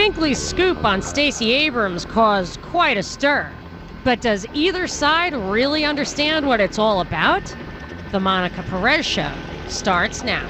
Binkley's scoop on Stacey Abrams caused quite a stir. But does either side really understand what it's all about? The Monica Perez Show starts now.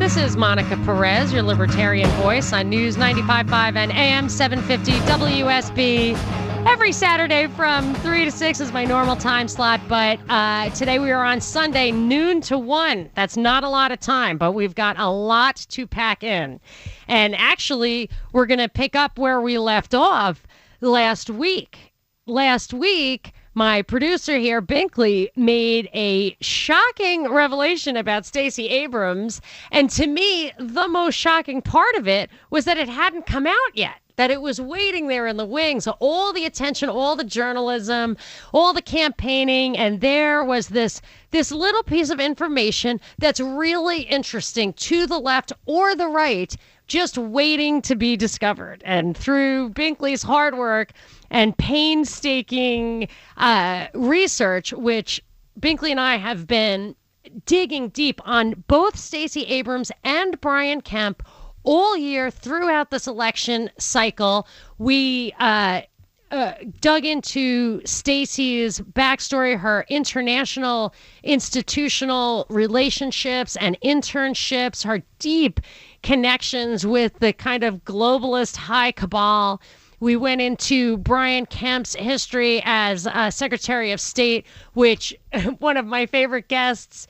This is Monica Perez, your libertarian voice on News 95.5 and AM 750 WSB. Every Saturday from 3 to 6 is my normal time slot, but uh, today we are on Sunday, noon to 1. That's not a lot of time, but we've got a lot to pack in. And actually, we're going to pick up where we left off last week. Last week, my producer here, Binkley, made a shocking revelation about Stacey Abrams. And to me, the most shocking part of it was that it hadn't come out yet that it was waiting there in the wings. All the attention, all the journalism, all the campaigning, and there was this this little piece of information that's really interesting to the left or the right, just waiting to be discovered. And through Binkley's hard work and painstaking uh, research, which Binkley and I have been digging deep on both Stacey Abrams and Brian Kemp all year throughout this election cycle. We uh, uh, dug into Stacey's backstory, her international institutional relationships and internships, her deep connections with the kind of globalist high cabal. We went into Brian Kemp's history as uh, Secretary of State, which one of my favorite guests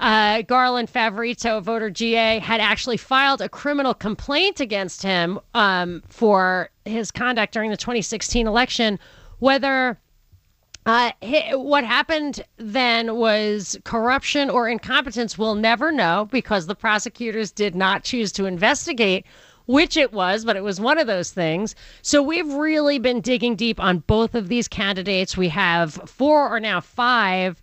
uh, Garland Favorito, voter GA, had actually filed a criminal complaint against him um, for his conduct during the 2016 election. Whether uh, what happened then was corruption or incompetence, we'll never know because the prosecutors did not choose to investigate which it was, but it was one of those things. So we've really been digging deep on both of these candidates. We have four or now five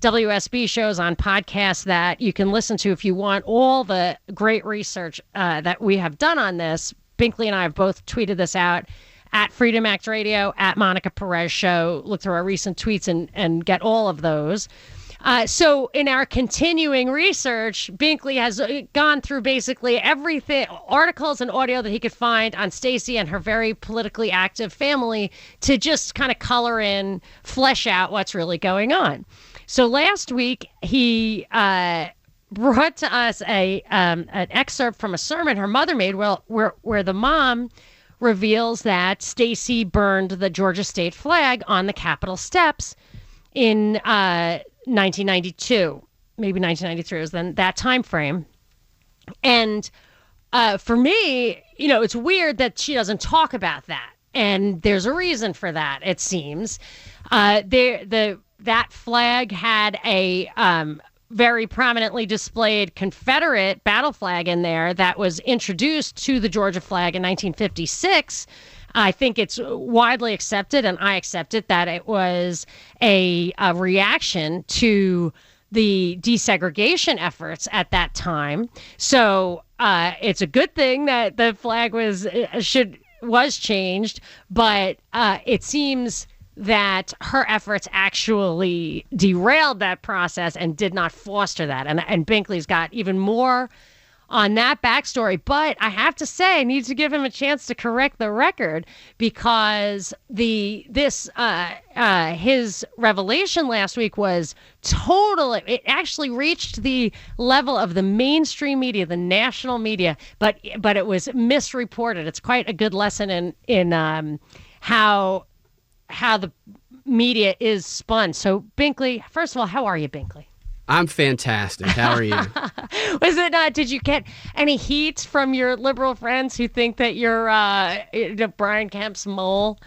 WSB shows on podcasts that you can listen to if you want all the great research uh, that we have done on this. Binkley and I have both tweeted this out at Freedom Act Radio, at Monica Perez Show. Look through our recent tweets and, and get all of those. Uh, so, in our continuing research, Binkley has uh, gone through basically everything, articles and audio that he could find on Stacey and her very politically active family to just kind of color in, flesh out what's really going on. So last week he uh, brought to us a um, an excerpt from a sermon her mother made, well, where where the mom reveals that Stacey burned the Georgia state flag on the Capitol steps in uh, 1992, maybe 1993 was then that time frame, and. Uh, for me, you know, it's weird that she doesn't talk about that, and there's a reason for that. It seems uh, the that flag had a um, very prominently displayed Confederate battle flag in there that was introduced to the Georgia flag in 1956. I think it's widely accepted, and I accept it, that it was a, a reaction to the desegregation efforts at that time. So uh, it's a good thing that the flag was uh, should was changed, but uh, it seems that her efforts actually derailed that process and did not foster that. And, and Binkley's got even more on that backstory. But I have to say, I need to give him a chance to correct the record because the this uh, uh, his revelation last week was totally. It actually reached the level of the mainstream media, the national media, but but it was misreported. It's quite a good lesson in in um, how how the media is spun. So, Binkley, first of all, how are you, Binkley? I'm fantastic. How are you? Was it not? Did you get any heat from your liberal friends who think that you're uh, Brian Kemp's mole?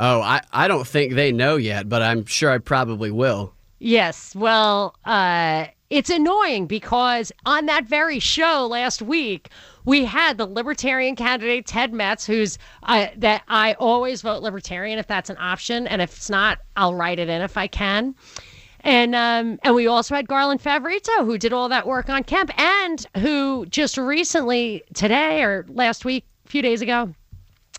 Oh, I, I don't think they know yet, but I'm sure I probably will. Yes. Well, uh, it's annoying because on that very show last week, we had the libertarian candidate Ted Metz, who's uh, that I always vote libertarian if that's an option, and if it's not, I'll write it in if I can. And um, and we also had Garland Favorito, who did all that work on Kemp, and who just recently, today or last week, a few days ago,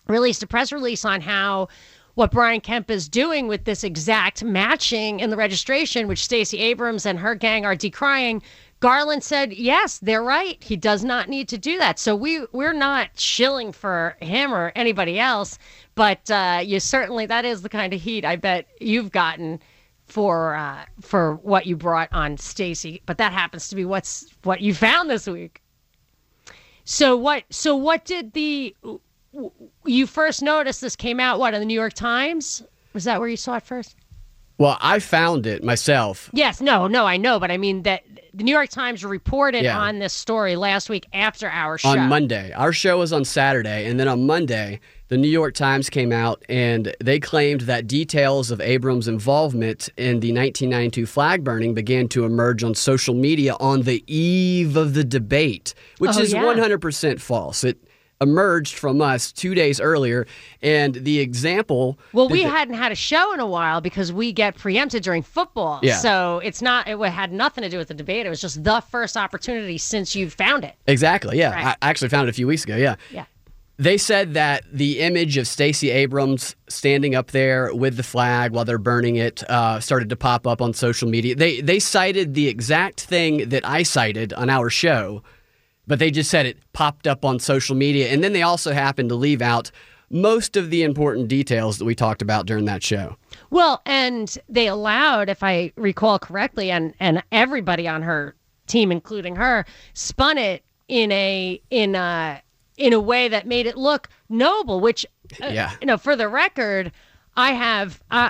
released a press release on how what Brian Kemp is doing with this exact matching in the registration, which Stacey Abrams and her gang are decrying Garland said, "Yes, they're right. He does not need to do that." So we we're not shilling for him or anybody else, but uh, you certainly that is the kind of heat I bet you've gotten for uh, for what you brought on Stacey. But that happens to be what's what you found this week. So what? So what did the you first noticed this came out? What in the New York Times? Was that where you saw it first? Well, I found it myself. Yes, no, no, I know, but I mean that the New York Times reported Yeah. on this story last week after our show. on Monday. Our show was on Saturday, and then on Monday, the New York Times came out and they claimed that details of Abrams' involvement in the 1992 flag burning began to emerge on social media on the eve of the debate, which Oh, is yeah. 100% false. It emerged from us two days earlier, and the example. Well, we hadn't had a show in a while because we get preempted during football. Yeah. So it's not. It had nothing to do with the debate. It was just the first opportunity since you found it. Exactly, yeah. Right. I actually found it a few weeks ago, yeah. Yeah. They said that the image of Stacey Abrams standing up there with the flag while they're burning it uh, started to pop up on social media. They they cited the exact thing that I cited on our show, but they just said it popped up on social media, and then they also happened to leave out most of the important details that we talked about during that show. Well, and they allowed, if I recall correctly, and and everybody on her team, including her, spun it in a in a in a way that made it look noble. Which, uh, Yeah. you know, for the record, I have. Uh,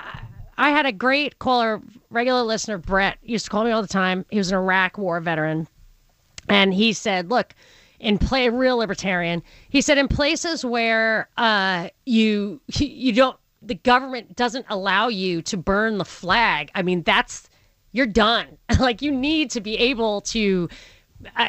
I had a great caller, regular listener, Brett, used to call me all the time. He was an Iraq war veteran. And he said, look, in play real libertarian, he said in places where uh, you you don't the government doesn't allow you to burn the flag. I mean, that's you're done. like you need to be able to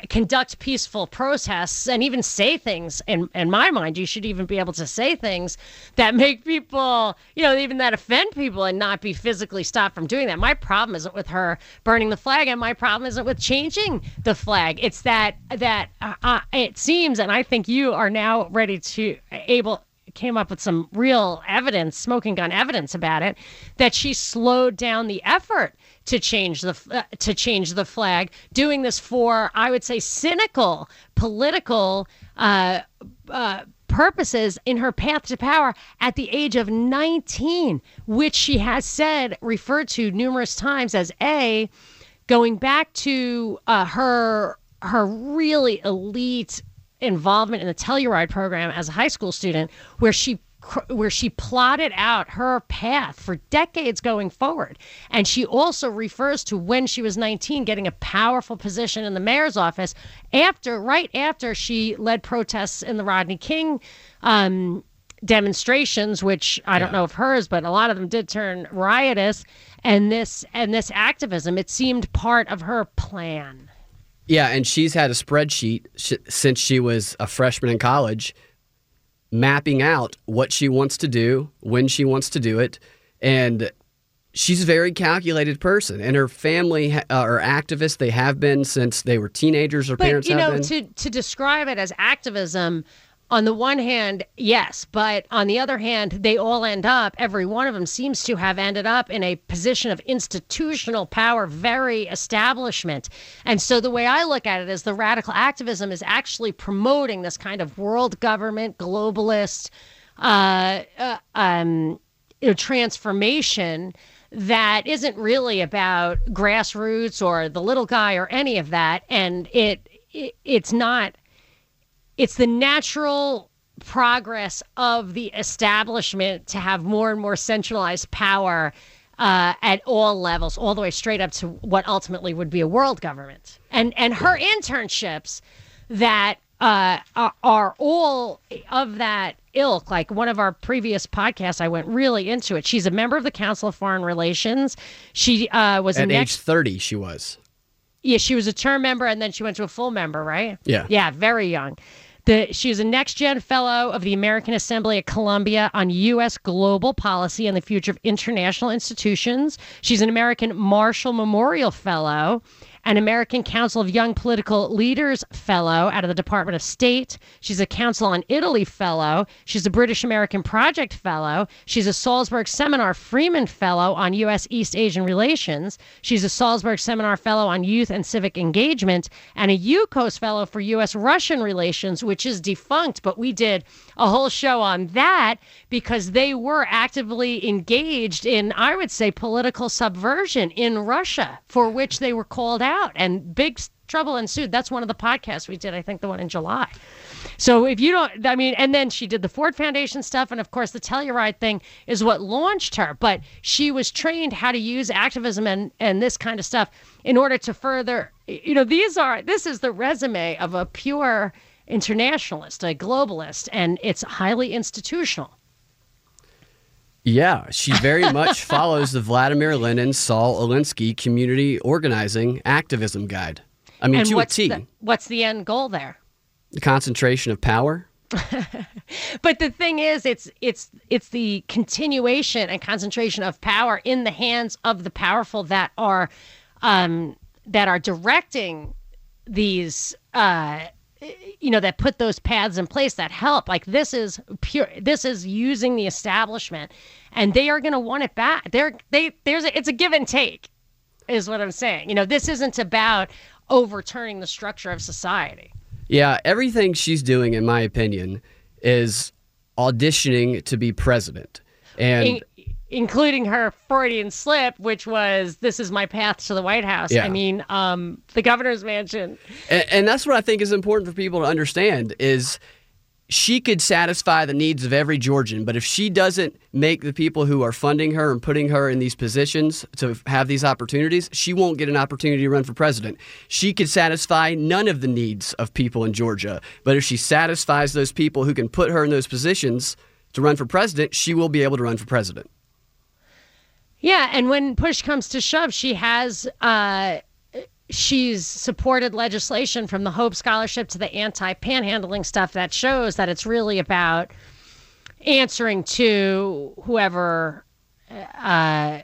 conduct peaceful protests and even say things. In in my mind you should even be able to say things that make people you know even that offend people and not be physically stopped from doing that. My problem isn't with her burning the flag and my problem isn't with changing the flag. It's that that uh, uh, it seems and i think you are now ready to able came up with some real evidence, smoking gun evidence about it, that she slowed down the effort to change the uh, to change the flag, doing this for I would say cynical political uh, uh, purposes in her path to power at the age of 19, which she has said referred to numerous times as a going back to uh, her her really elite involvement in the Telluride program as a high school student, where she where she plotted out her path for decades going forward. And she also refers to when she was 19 getting a powerful position in the mayor's office after right after she led protests in the Rodney King um, demonstrations which I don't know if hers but a lot of them did turn riotous and this and this activism it seemed part of her plan. Yeah, and she's had a spreadsheet sh- since she was a freshman in college, mapping out what she wants to do, when she wants to do it, and she's a very calculated person. And her family uh, are activists; they have been since they were teenagers. Her But parents you know, to to describe it as activism, on the one hand, yes, but on the other hand, they all end up. Every one of them seems to have ended up in a position of institutional power, very establishment. And so the way I look at it is the radical activism is actually promoting this kind of world government, globalist, uh, uh, um, you know, transformation that isn't really about grassroots or the little guy or any of that and it, it it's not it's the natural progress of the establishment to have more and more centralized power uh, at all levels, all the way straight up to what ultimately would be a world government. And and her internships that uh, are, are all of that ilk. Like one of our previous podcasts, I went really into it. She's a member of the Council of Foreign Relations. She uh, was At next age 30, she was. yeah, she was a term member and then she went to a full member, right? Yeah. Yeah, very young. The, she was a next gen fellow of the American Assembly at Columbia on U.S. global policy and the future of international institutions. She's an American Marshall Memorial Fellow an American Council of Young Political Leaders Fellow out of the Department of State. She's a Council on Italy Fellow. She's a British American Project Fellow. She's a Salzburg Seminar Freeman Fellow on U.S. East Asian Relations. She's a Salzburg Seminar Fellow on Youth and Civic Engagement and a UCOS Fellow for U.S. Russian Relations, which is defunct, but we did a whole show on that because they were actively engaged in, I would say, political subversion in Russia, for which they were called out, and big trouble ensued. That's one of the podcasts we did, I think the one in July. So if you don't, I mean, and then she did the Ford Foundation stuff, and of course the Telluride thing is what launched her. But she was trained how to use activism and and this kind of stuff in order to further, you know, these are this is the resume of a pure internationalist, a globalist, and it's highly institutional. Yeah, she very much follows the Vladimir Lenin Saul Alinsky Community Organizing Activism Guide. I mean, and to what's a T. the, what's the end goal there? The concentration of power. but the thing is it's it's it's the continuation and concentration of power in the hands of the powerful that are um, that are directing these uh, you know that put those paths in place that help. Like this is pure this is using the establishment and they are going to want it back. They're they there's a, it's a give and take is what i'm saying. You know this isn't about overturning the structure of society. Yeah, everything she's doing, in my opinion, is auditioning to be president. And In- including her Freudian slip, which was "This is my path to the White House." Yeah. I mean, um, the governor's mansion. And, and that's what I think is important for people to understand is she could satisfy the needs of every Georgian, but if she doesn't make the people who are funding her and putting her in these positions to have these opportunities, she won't get an opportunity to run for president. She could satisfy none of the needs of people in Georgia, but if she satisfies those people who can put her in those positions to run for president, she will be able to run for president. Yeah, and when push comes to shove, she has uh, she's supported legislation from the Hope Scholarship to the anti-panhandling stuff that shows that it's really about answering to whoever uh,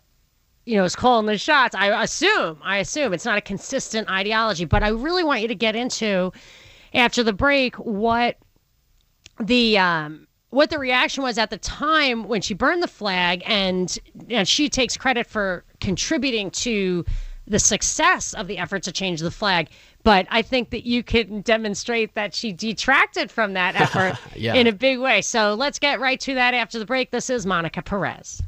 you know is calling the shots. I assume, I assume it's not a consistent ideology, but I really want you to get into after the break what the um, what the reaction was at the time when she burned the flag, and, and she takes credit for contributing to the success of the effort to change the flag. But I think that you can demonstrate that she detracted from that effort Yeah. in a big way. So let's get right to that after the break. This is Monica Perez.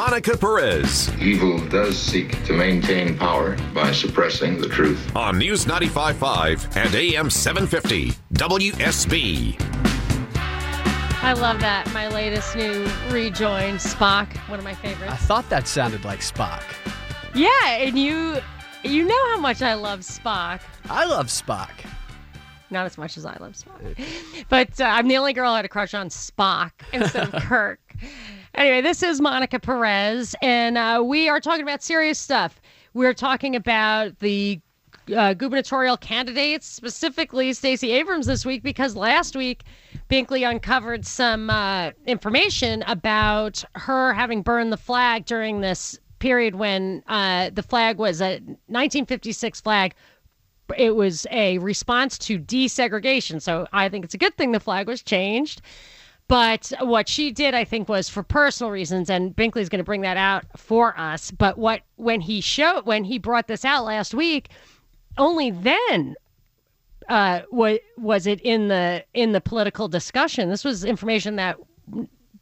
Monica Perez Evil does seek to maintain power by suppressing the truth. on News 95.5 and AM 750 WSB. I love that. My latest new rejoin, Spock, one of my favorites. I thought that sounded like Spock. Yeah, and you you know how much I love Spock. I love Spock. Not as much as I love Spock. But uh, I'm the only girl who had a crush on Spock instead of Kirk. Anyway, this is Monica Perez, and uh, we are talking about serious stuff. We're talking about the uh, gubernatorial candidates, specifically Stacey Abrams this week, because last week Binkley uncovered some uh, information about her having burned the flag during this period when uh, the flag was a 1956 flag it was a response to desegregation. So I think it's a good thing the flag was changed. But what she did, I think, was for personal reasons, and Binkley's going to bring that out for us. But what when he showed when he brought this out last week, only then uh, was was it in the in the political discussion. This was information that,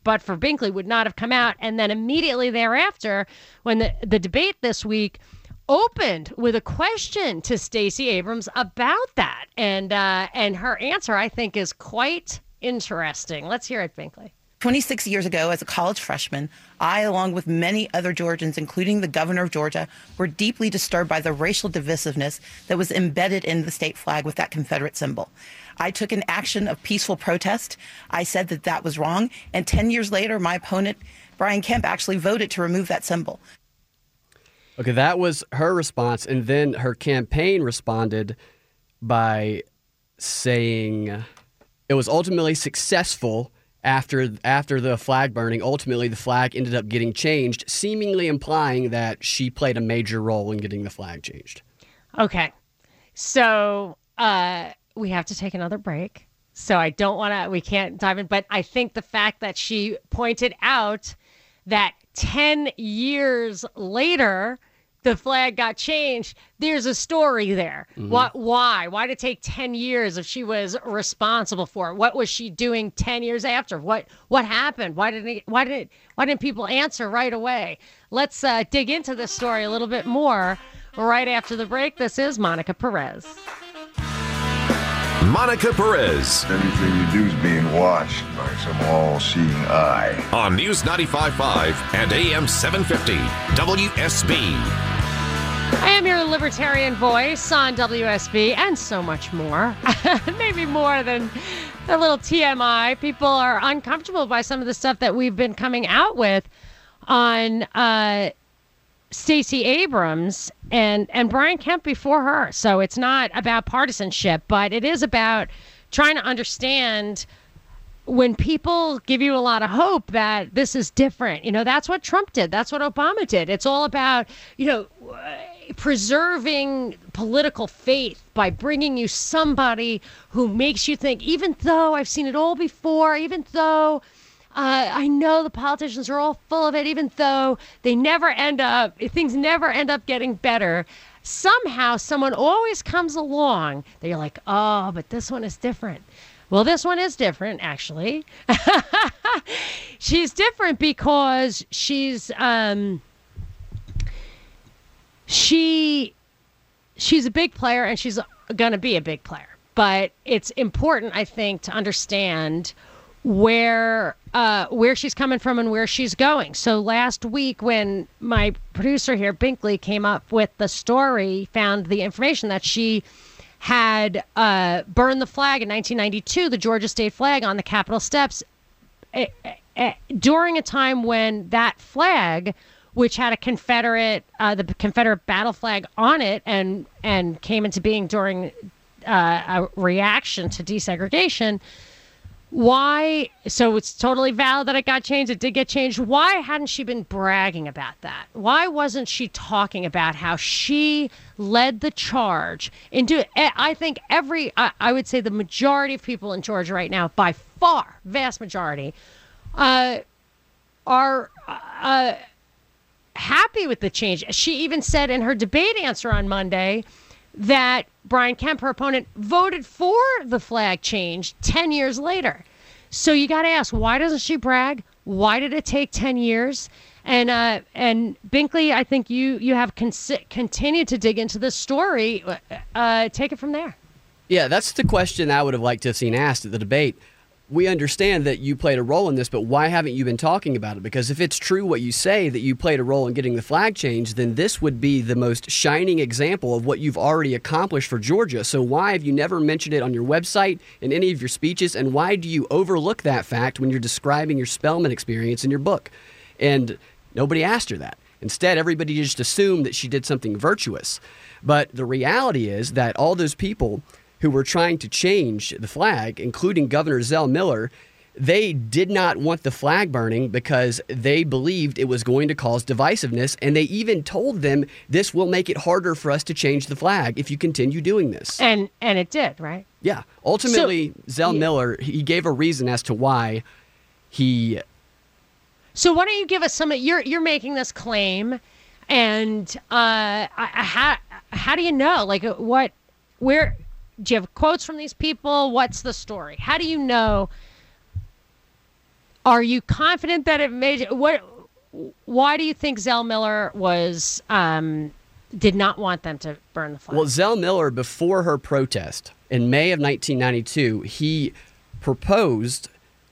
but for Binkley, would not have come out. And then immediately thereafter, when the the debate this week opened with a question to Stacey Abrams about that, and uh, and her answer, I think, is quite interesting. Let's hear it, Binkley. 26 years ago, as a college freshman, I, along with many other Georgians, including the governor of Georgia, were deeply disturbed by the racial divisiveness that was embedded in the state flag with that Confederate symbol. I took an action of peaceful protest. I said that that was wrong. And 10 years later, my opponent, Brian Kemp, actually voted to remove that symbol. Okay, that was her response. And then her campaign responded by saying it was ultimately successful after after the flag burning, ultimately the flag ended up getting changed, seemingly implying that she played a major role in getting the flag changed. Okay. So uh, we have to take another break. So I don't want to, we can't dive in, but I think the fact that she pointed out that 10 years later, the flag got changed. There's a story there. What? Why? Why did it take ten years if she was responsible for it? What was she doing ten years after? What? What happened? Why didn't? It, why didn't? Why didn't people answer right away? Let's uh, dig into this story a little bit more right after the break. This is Monica Perez. Monica Perez Everything you do is being watched by some all-seeing eye. on News 95.5 and AM 750 WSB. I am your libertarian voice on WSB and so much more. Maybe more than a little TMI. People are uncomfortable by some of the stuff that we've been coming out with on uh, Stacey Abrams and and Brian Kemp before her. So it's not about partisanship, but it is about trying to understand when people give you a lot of hope that this is different. You know, that's what Trump did. That's what Obama did. It's all about, you know, preserving political faith by bringing you somebody who makes you think, even though I've seen it all before, even though uh, I know the politicians are all full of it, even though they never end up, things never end up getting better. Somehow, someone always comes along that you're like, oh, but this one is different. Well, this one is different, actually. she's different because she's um, she she's a big player and she's going to be a big player. But it's important, I think, to understand where uh, where she's coming from and where she's going. So last week, when my producer here, Binkley, came up with the story, found the information that she had uh, burned the flag in 1992, the Georgia state flag on the Capitol steps, eh, eh, eh, during a time when that flag which had a Confederate, uh, the Confederate battle flag on it, and and came into being during uh, a reaction to desegregation. Why? So it's totally valid that it got changed. It did get changed. Why hadn't she been bragging about that? Why wasn't she talking about how she led the charge into? I think every, I, I would say the majority of people in Georgia right now, by far, vast majority, uh, are. Uh, happy with the change. She even said in her debate answer on Monday that Brian Kemp, her opponent, voted for the flag change 10 years later. So you got to ask, why doesn't she brag? Why did it take 10 years? And uh, and Binkley, I think you you have continued to dig into this story. Uh, take it from there. Yeah, that's the question I would have liked to have seen asked at the debate. We understand that you played a role in this, but why haven't you been talking about it? Because if it's true what you say that you played a role in getting the flag changed, then this would be the most shining example of what you've already accomplished for Georgia. So why have you never mentioned it on your website in any of your speeches? And why do you overlook that fact when you're describing your Spelman experience in your book? And nobody asked her that. Instead, everybody just assumed that she did something virtuous. But the reality is that all those people who were trying to change the flag, including Governor Zell Miller, they did not want the flag burning because they believed it was going to cause divisiveness. And they even told them this will make it harder for us to change the flag if you continue doing this. And and it did, right? Yeah. Ultimately, Zell Miller, he gave a reason as to why he So why don't you give us some? You're you're making this claim, and uh, I, I, how how do you know? Like what? Where do you have quotes from these people? What's the story? How do you know? Are you confident that it made what? Why do you think Zell Miller was um, did not want them to burn the flag? Well, Zell Miller, before her protest in May of 1992, he proposed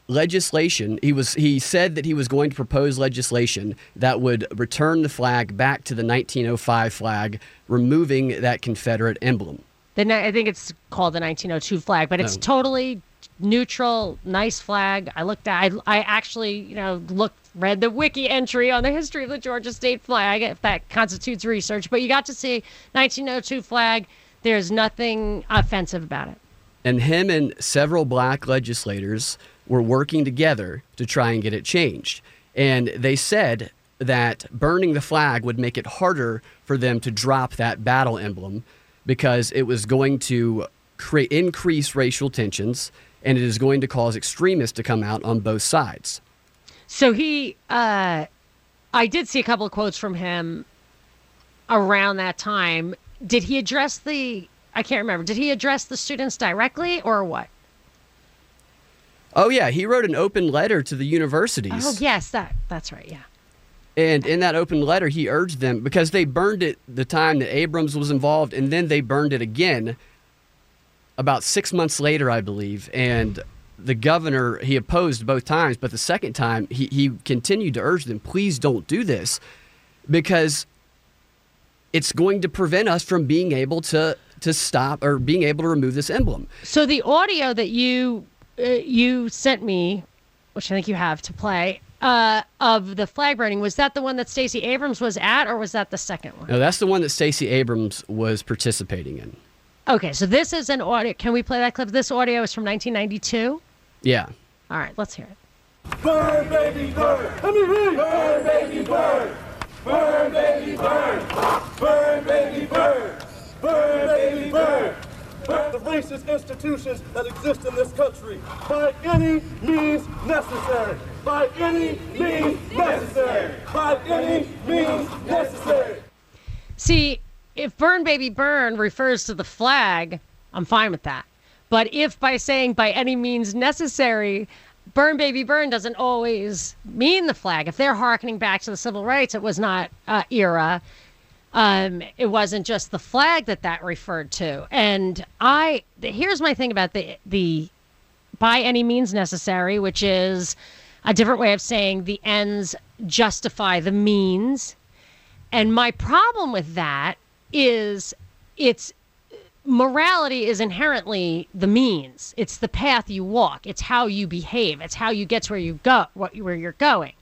legislation. He was he said that he was going to propose legislation that would return the flag back to the 1905 flag, removing that Confederate emblem. The I think it's called the 1902 flag, but it's Oh. totally neutral, nice flag. I looked at, I, I actually, you know, looked, read the wiki entry on the history of the Georgia state flag, if that constitutes research. But you got to see 1902 flag. There's nothing offensive about it. and him and several black legislators were working together to try and get it changed. And they said that burning the flag would make it harder for them to drop that battle emblem because it was going to create increase racial tensions and it is going to cause extremists to come out on both sides. So he, uh, I did see a couple of quotes from him around that time. Did he address the? I can't remember. Did he address the students directly or what? Oh yeah, he wrote an open letter to the universities. Oh yes, that that's right. Yeah. And in that open letter, he urged them because they burned it the time that Abrams was involved, and then they burned it again about six months later, I believe. And the governor, he opposed both times, but the second time, he, he continued to urge them, please don't do this because it's going to prevent us from being able to, to stop or being able to remove this emblem. So the audio that you uh, you sent me, which I think you have to play, uh, of the flag burning, was that the one that Stacey Abrams was at, or was that the second one? No, that's the one that Stacey Abrams was participating in. Okay, so this is an audio. Can we play that clip? This audio is from 1992. Yeah. All right, let's hear it. Burn, baby, burn. Let me hear. Burn, baby, burn. Burn, baby, burn. Burn, baby, burn. Burn, baby, burn. Burn the racist institutions that exist in this country by any means necessary. By any means necessary. By any means necessary. See, if burn baby burn refers to the flag, I'm fine with that. But if by saying by any means necessary, burn baby burn doesn't always mean the flag. If they're harkening back to the civil rights, it was not uh, era. Um, it wasn't just the flag that that referred to. And I here's my thing about the the by any means necessary, which is a different way of saying the ends justify the means. And my problem with that is it's morality is inherently the means. It's the path you walk. It's how you behave. It's how you get to where you go, what where you're going,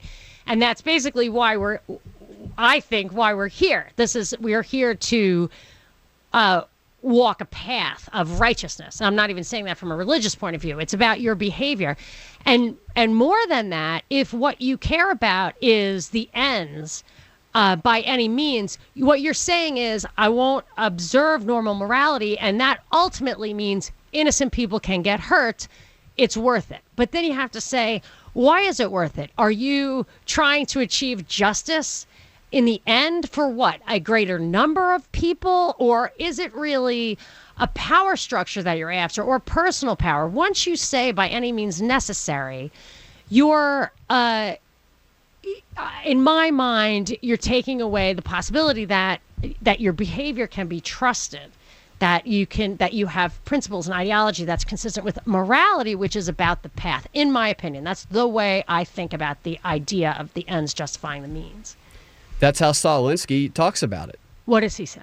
and that's basically why we're. I think why we're here. This is we are here to uh, walk a path of righteousness. I'm not even saying that from a religious point of view. It's about your behavior, and and more than that, if what you care about is the ends uh, by any means, what you're saying is, I won't observe normal morality, and that ultimately means innocent people can get hurt. It's worth it. But then you have to say, why is it worth it? Are you trying to achieve justice in the end for what? A greater number of people? Or is it really a power structure that you're after or personal power? Once you say by any means necessary, you're uh, in my mind, you're taking away the possibility that that your behavior can be trusted, that you can that you have principles and ideology that's consistent with morality, which is about the path. In my opinion, that's the way I think about the idea of the ends justifying the means. That's how Saul Alinsky talks about it. What does he say?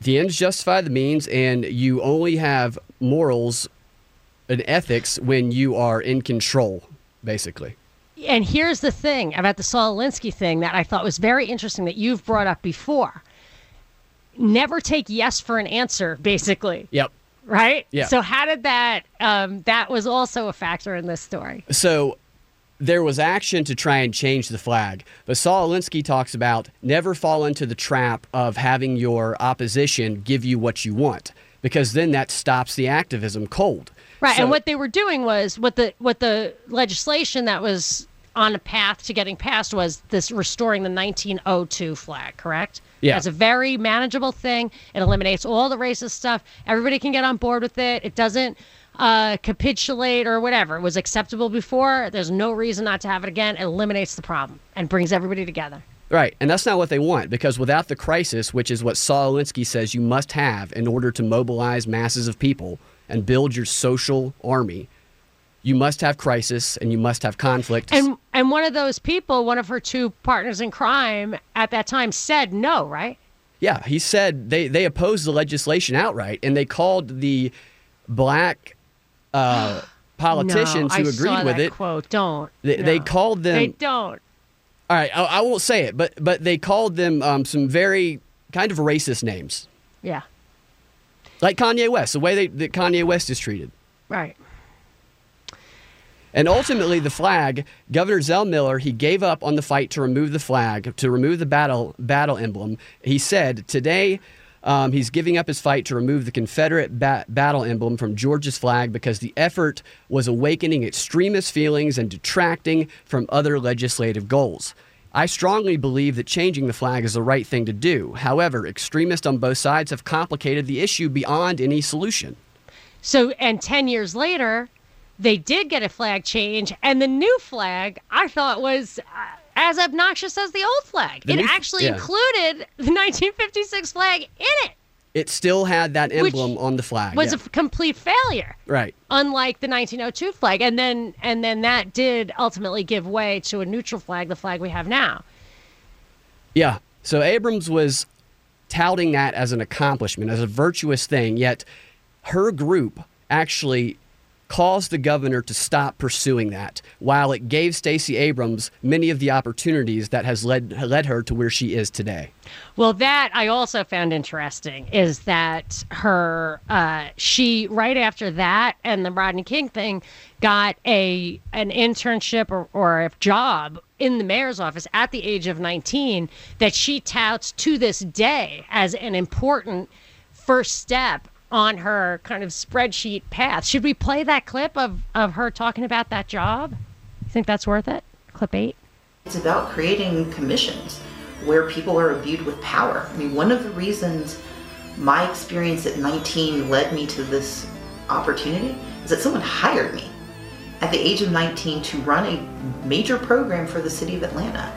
The ends justify the means, and you only have morals and ethics when you are in control, basically and here's the thing about the Saul Alinsky thing that I thought was very interesting that you've brought up before. Never take yes for an answer, basically. Yep. Right. Yeah. So how did that? Um, that was also a factor in this story. So there was action to try and change the flag, but Saul Alinsky talks about never fall into the trap of having your opposition give you what you want, because then that stops the activism cold. Right, So- and what they were doing was what the what the legislation that was on a path to getting passed was this restoring the 1902 flag, correct? Yeah. It's a very manageable thing. It eliminates all the racist stuff. Everybody can get on board with it. It doesn't uh, capitulate or whatever. It was acceptable before. There's no reason not to have it again. It eliminates the problem and brings everybody together. Right, and that's not what they want because without the crisis, which is what Saul Alinsky says you must have in order to mobilize masses of people and build your social army, you must have crisis and you must have conflict. And and one of those people, one of her two partners in crime at that time, said no. Right? yeah, he said they they opposed the legislation outright, and they called the black uh, politicians no, who agreed with that it. Quote. Don't. They, they called them. They don't. all right, I, I won't say it, but but they called them um, some very kind of racist names. Yeah. Like Kanye West, the way they, that Kanye West is treated. Right. And ultimately, the flag, Governor Zell Miller, he gave up on the fight to remove the flag, to remove the battle battle emblem. He said today um, he's giving up his fight to remove the Confederate ba- battle emblem from Georgia's flag because the effort was awakening extremist feelings and detracting from other legislative goals. I strongly believe that changing the flag is the right thing to do. However, extremists on both sides have complicated the issue beyond any solution. So, and 10 years later, they did get a flag change, and the new flag I thought was uh, as obnoxious as the old flag. The it new actually yeah. included the 1956 flag in it, It still had that Which emblem on the flag. was yeah. a complete failure. right. Unlike the 1902 flag, and then and then that did ultimately give way to a neutral flag, the flag we have now. Yeah. So Abrams was touting that as an accomplishment, as a virtuous thing, yet her group actually caused the governor to stop pursuing that while it gave Stacey Abrams many of the opportunities that has led led her to where she is today. Well, that I also found interesting is that her uh, she right after that and the Rodney King thing got a an internship or, or a job in the mayor's office at the age of 19 that she touts to this day as an important first step on her kind of spreadsheet path. Should we play that clip of, of her talking about that job? You think that's worth it? Clip eight? It's about creating commissions where people are imbued with power. I mean, one of the reasons my experience at 19 led me to this opportunity is that someone hired me at the age of 19 to run a major program for the city of Atlanta.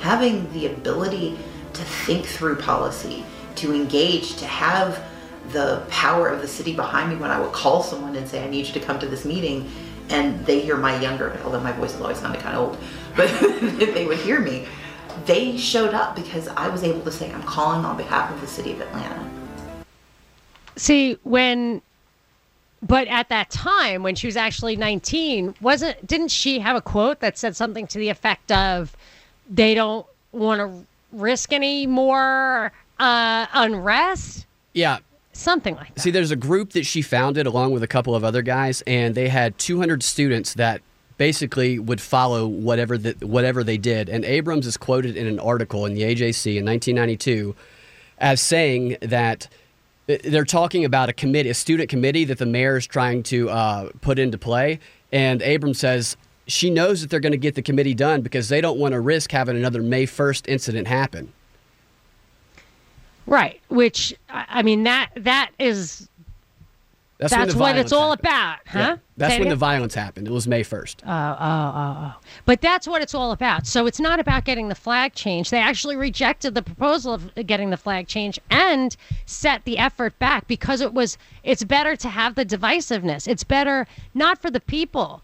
Having the ability to think through policy, to engage, to have the power of the city behind me when I would call someone and say, I need you to come to this meeting, and they hear my younger, although my voice has always sounded kind of old, but they would hear me. They showed up because I was able to say, I'm calling on behalf of the city of Atlanta. See, when but at that time when she was actually 19, wasn't didn't she have a quote that said something to the effect of they don't want to risk any more uh, unrest? Yeah. Something like that. See, there's a group that she founded along with a couple of other guys, and they had 200 students that basically would follow whatever the, whatever they did. And Abrams is quoted in an article in the AJC in 1992 as saying that they're talking about a committee, a student committee that the mayor is trying to uh, put into play. And Abrams says she knows that they're going to get the committee done because they don't want to risk having another May 1st incident happen. Right, which I mean that that is That's, that's what it's all happened. about, huh? Yeah. That's Say when the violence happened. It was May 1st. Oh, oh, oh, oh. But that's what it's all about. So it's not about getting the flag changed. They actually rejected the proposal of getting the flag changed and set the effort back because it was it's better to have the divisiveness. It's better not for the people,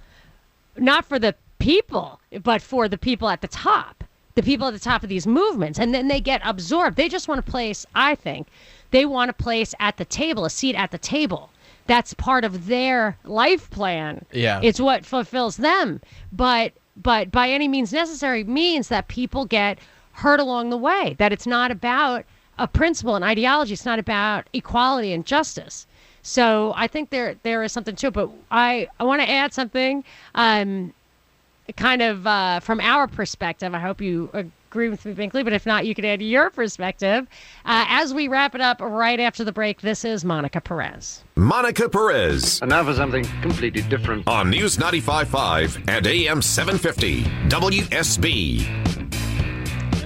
not for the people, but for the people at the top. The people at the top of these movements. And then they get absorbed. They just want a place, I think, they want a place at the table, a seat at the table. That's part of their life plan. Yeah. It's what fulfills them. But but by any means necessary means that people get hurt along the way. That it's not about a principle and ideology. It's not about equality and justice. So I think there there is something to it. But I, I want to add something. Um, kind of uh, from our perspective. I hope you agree with me, Binkley, but if not, you can add your perspective. Uh, as we wrap it up right after the break, this is Monica Perez. Monica Perez. And now for something completely different. On News 95.5 and AM 750 WSB.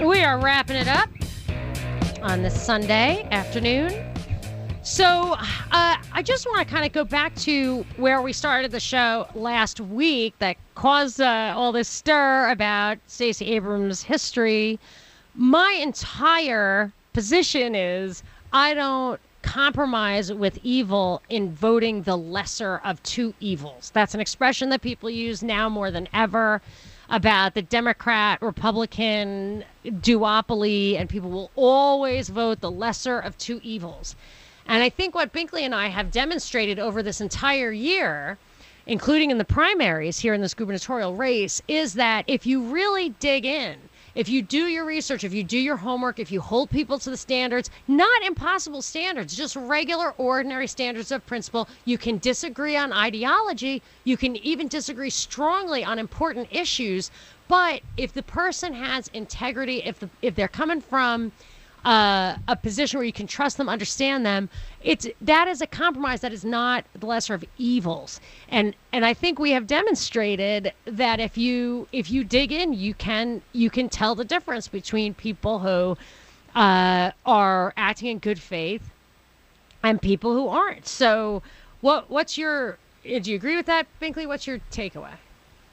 We are wrapping it up on this Sunday afternoon. So, uh, I just want to kind of go back to where we started the show last week that caused uh, all this stir about Stacey Abrams' history. My entire position is I don't compromise with evil in voting the lesser of two evils. That's an expression that people use now more than ever about the Democrat Republican duopoly, and people will always vote the lesser of two evils. And I think what Binkley and I have demonstrated over this entire year, including in the primaries here in this gubernatorial race, is that if you really dig in if you do your research, if you do your homework, if you hold people to the standards, not impossible standards, just regular, ordinary standards of principle, you can disagree on ideology. You can even disagree strongly on important issues. But if the person has integrity, if the, if they're coming from uh, a position where you can trust them, understand them, it's that is a compromise that is not the lesser of evils. And and I think we have demonstrated that if you if you dig in, you can you can tell the difference between people who uh, are acting in good faith and people who aren't. So, what what's your do you agree with that, Binkley? What's your takeaway?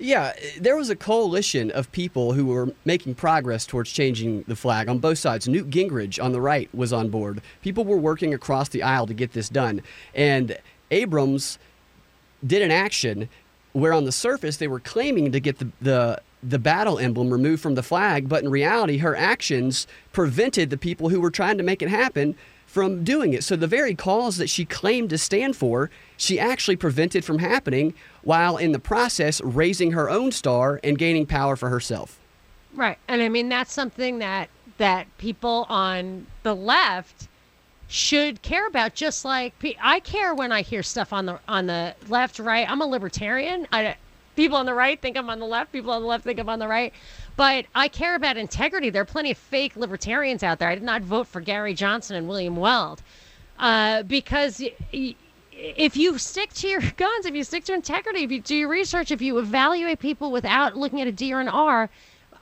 Yeah, there was a coalition of people who were making progress towards changing the flag on both sides. Newt Gingrich on the right was on board. People were working across the aisle to get this done. And Abrams did an action where on the surface they were claiming to get the, the the battle emblem removed from the flag, but in reality, her actions prevented the people who were trying to make it happen from doing it. So the very cause that she claimed to stand for, she actually prevented from happening while in the process raising her own star and gaining power for herself. Right. And I mean that's something that that people on the left should care about just like I care when I hear stuff on the on the left right. I'm a libertarian. I people on the right think I'm on the left, people on the left think I'm on the right. But I care about integrity. There are plenty of fake libertarians out there. I did not vote for Gary Johnson and William Weld uh, because if you stick to your guns, if you stick to integrity, if you do your research, if you evaluate people without looking at a D or an R,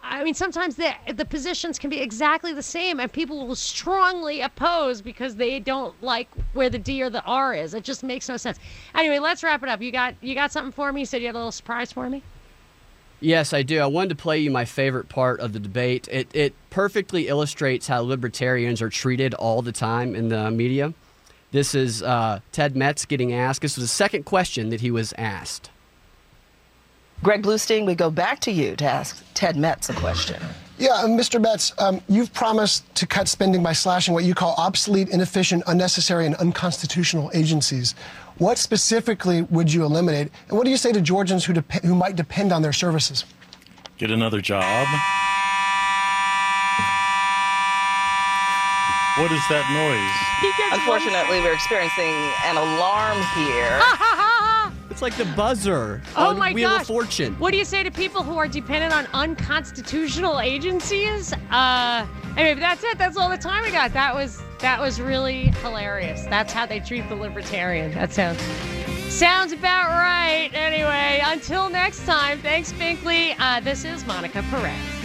I mean, sometimes the the positions can be exactly the same, and people will strongly oppose because they don't like where the D or the R is. It just makes no sense. Anyway, let's wrap it up. You got you got something for me? You said you had a little surprise for me. Yes, I do. I wanted to play you my favorite part of the debate. It, it perfectly illustrates how libertarians are treated all the time in the media. This is uh, Ted Metz getting asked. This was the second question that he was asked. Greg Bluestein, we go back to you to ask Ted Metz a question. Yeah, Mr. Metz, um, you've promised to cut spending by slashing what you call obsolete, inefficient, unnecessary, and unconstitutional agencies. What specifically would you eliminate? And what do you say to Georgians who, dep- who might depend on their services? Get another job. What is that noise? Unfortunately, we're experiencing an alarm here. It's like the buzzer Oh my Wheel gosh! of Fortune. What do you say to people who are dependent on unconstitutional agencies? Uh, anyway, that's it. That's all the time we got. That was that was really hilarious. That's how they treat the libertarian. That sounds sounds about right. Anyway, until next time. Thanks, Binkley. Uh, this is Monica Perez.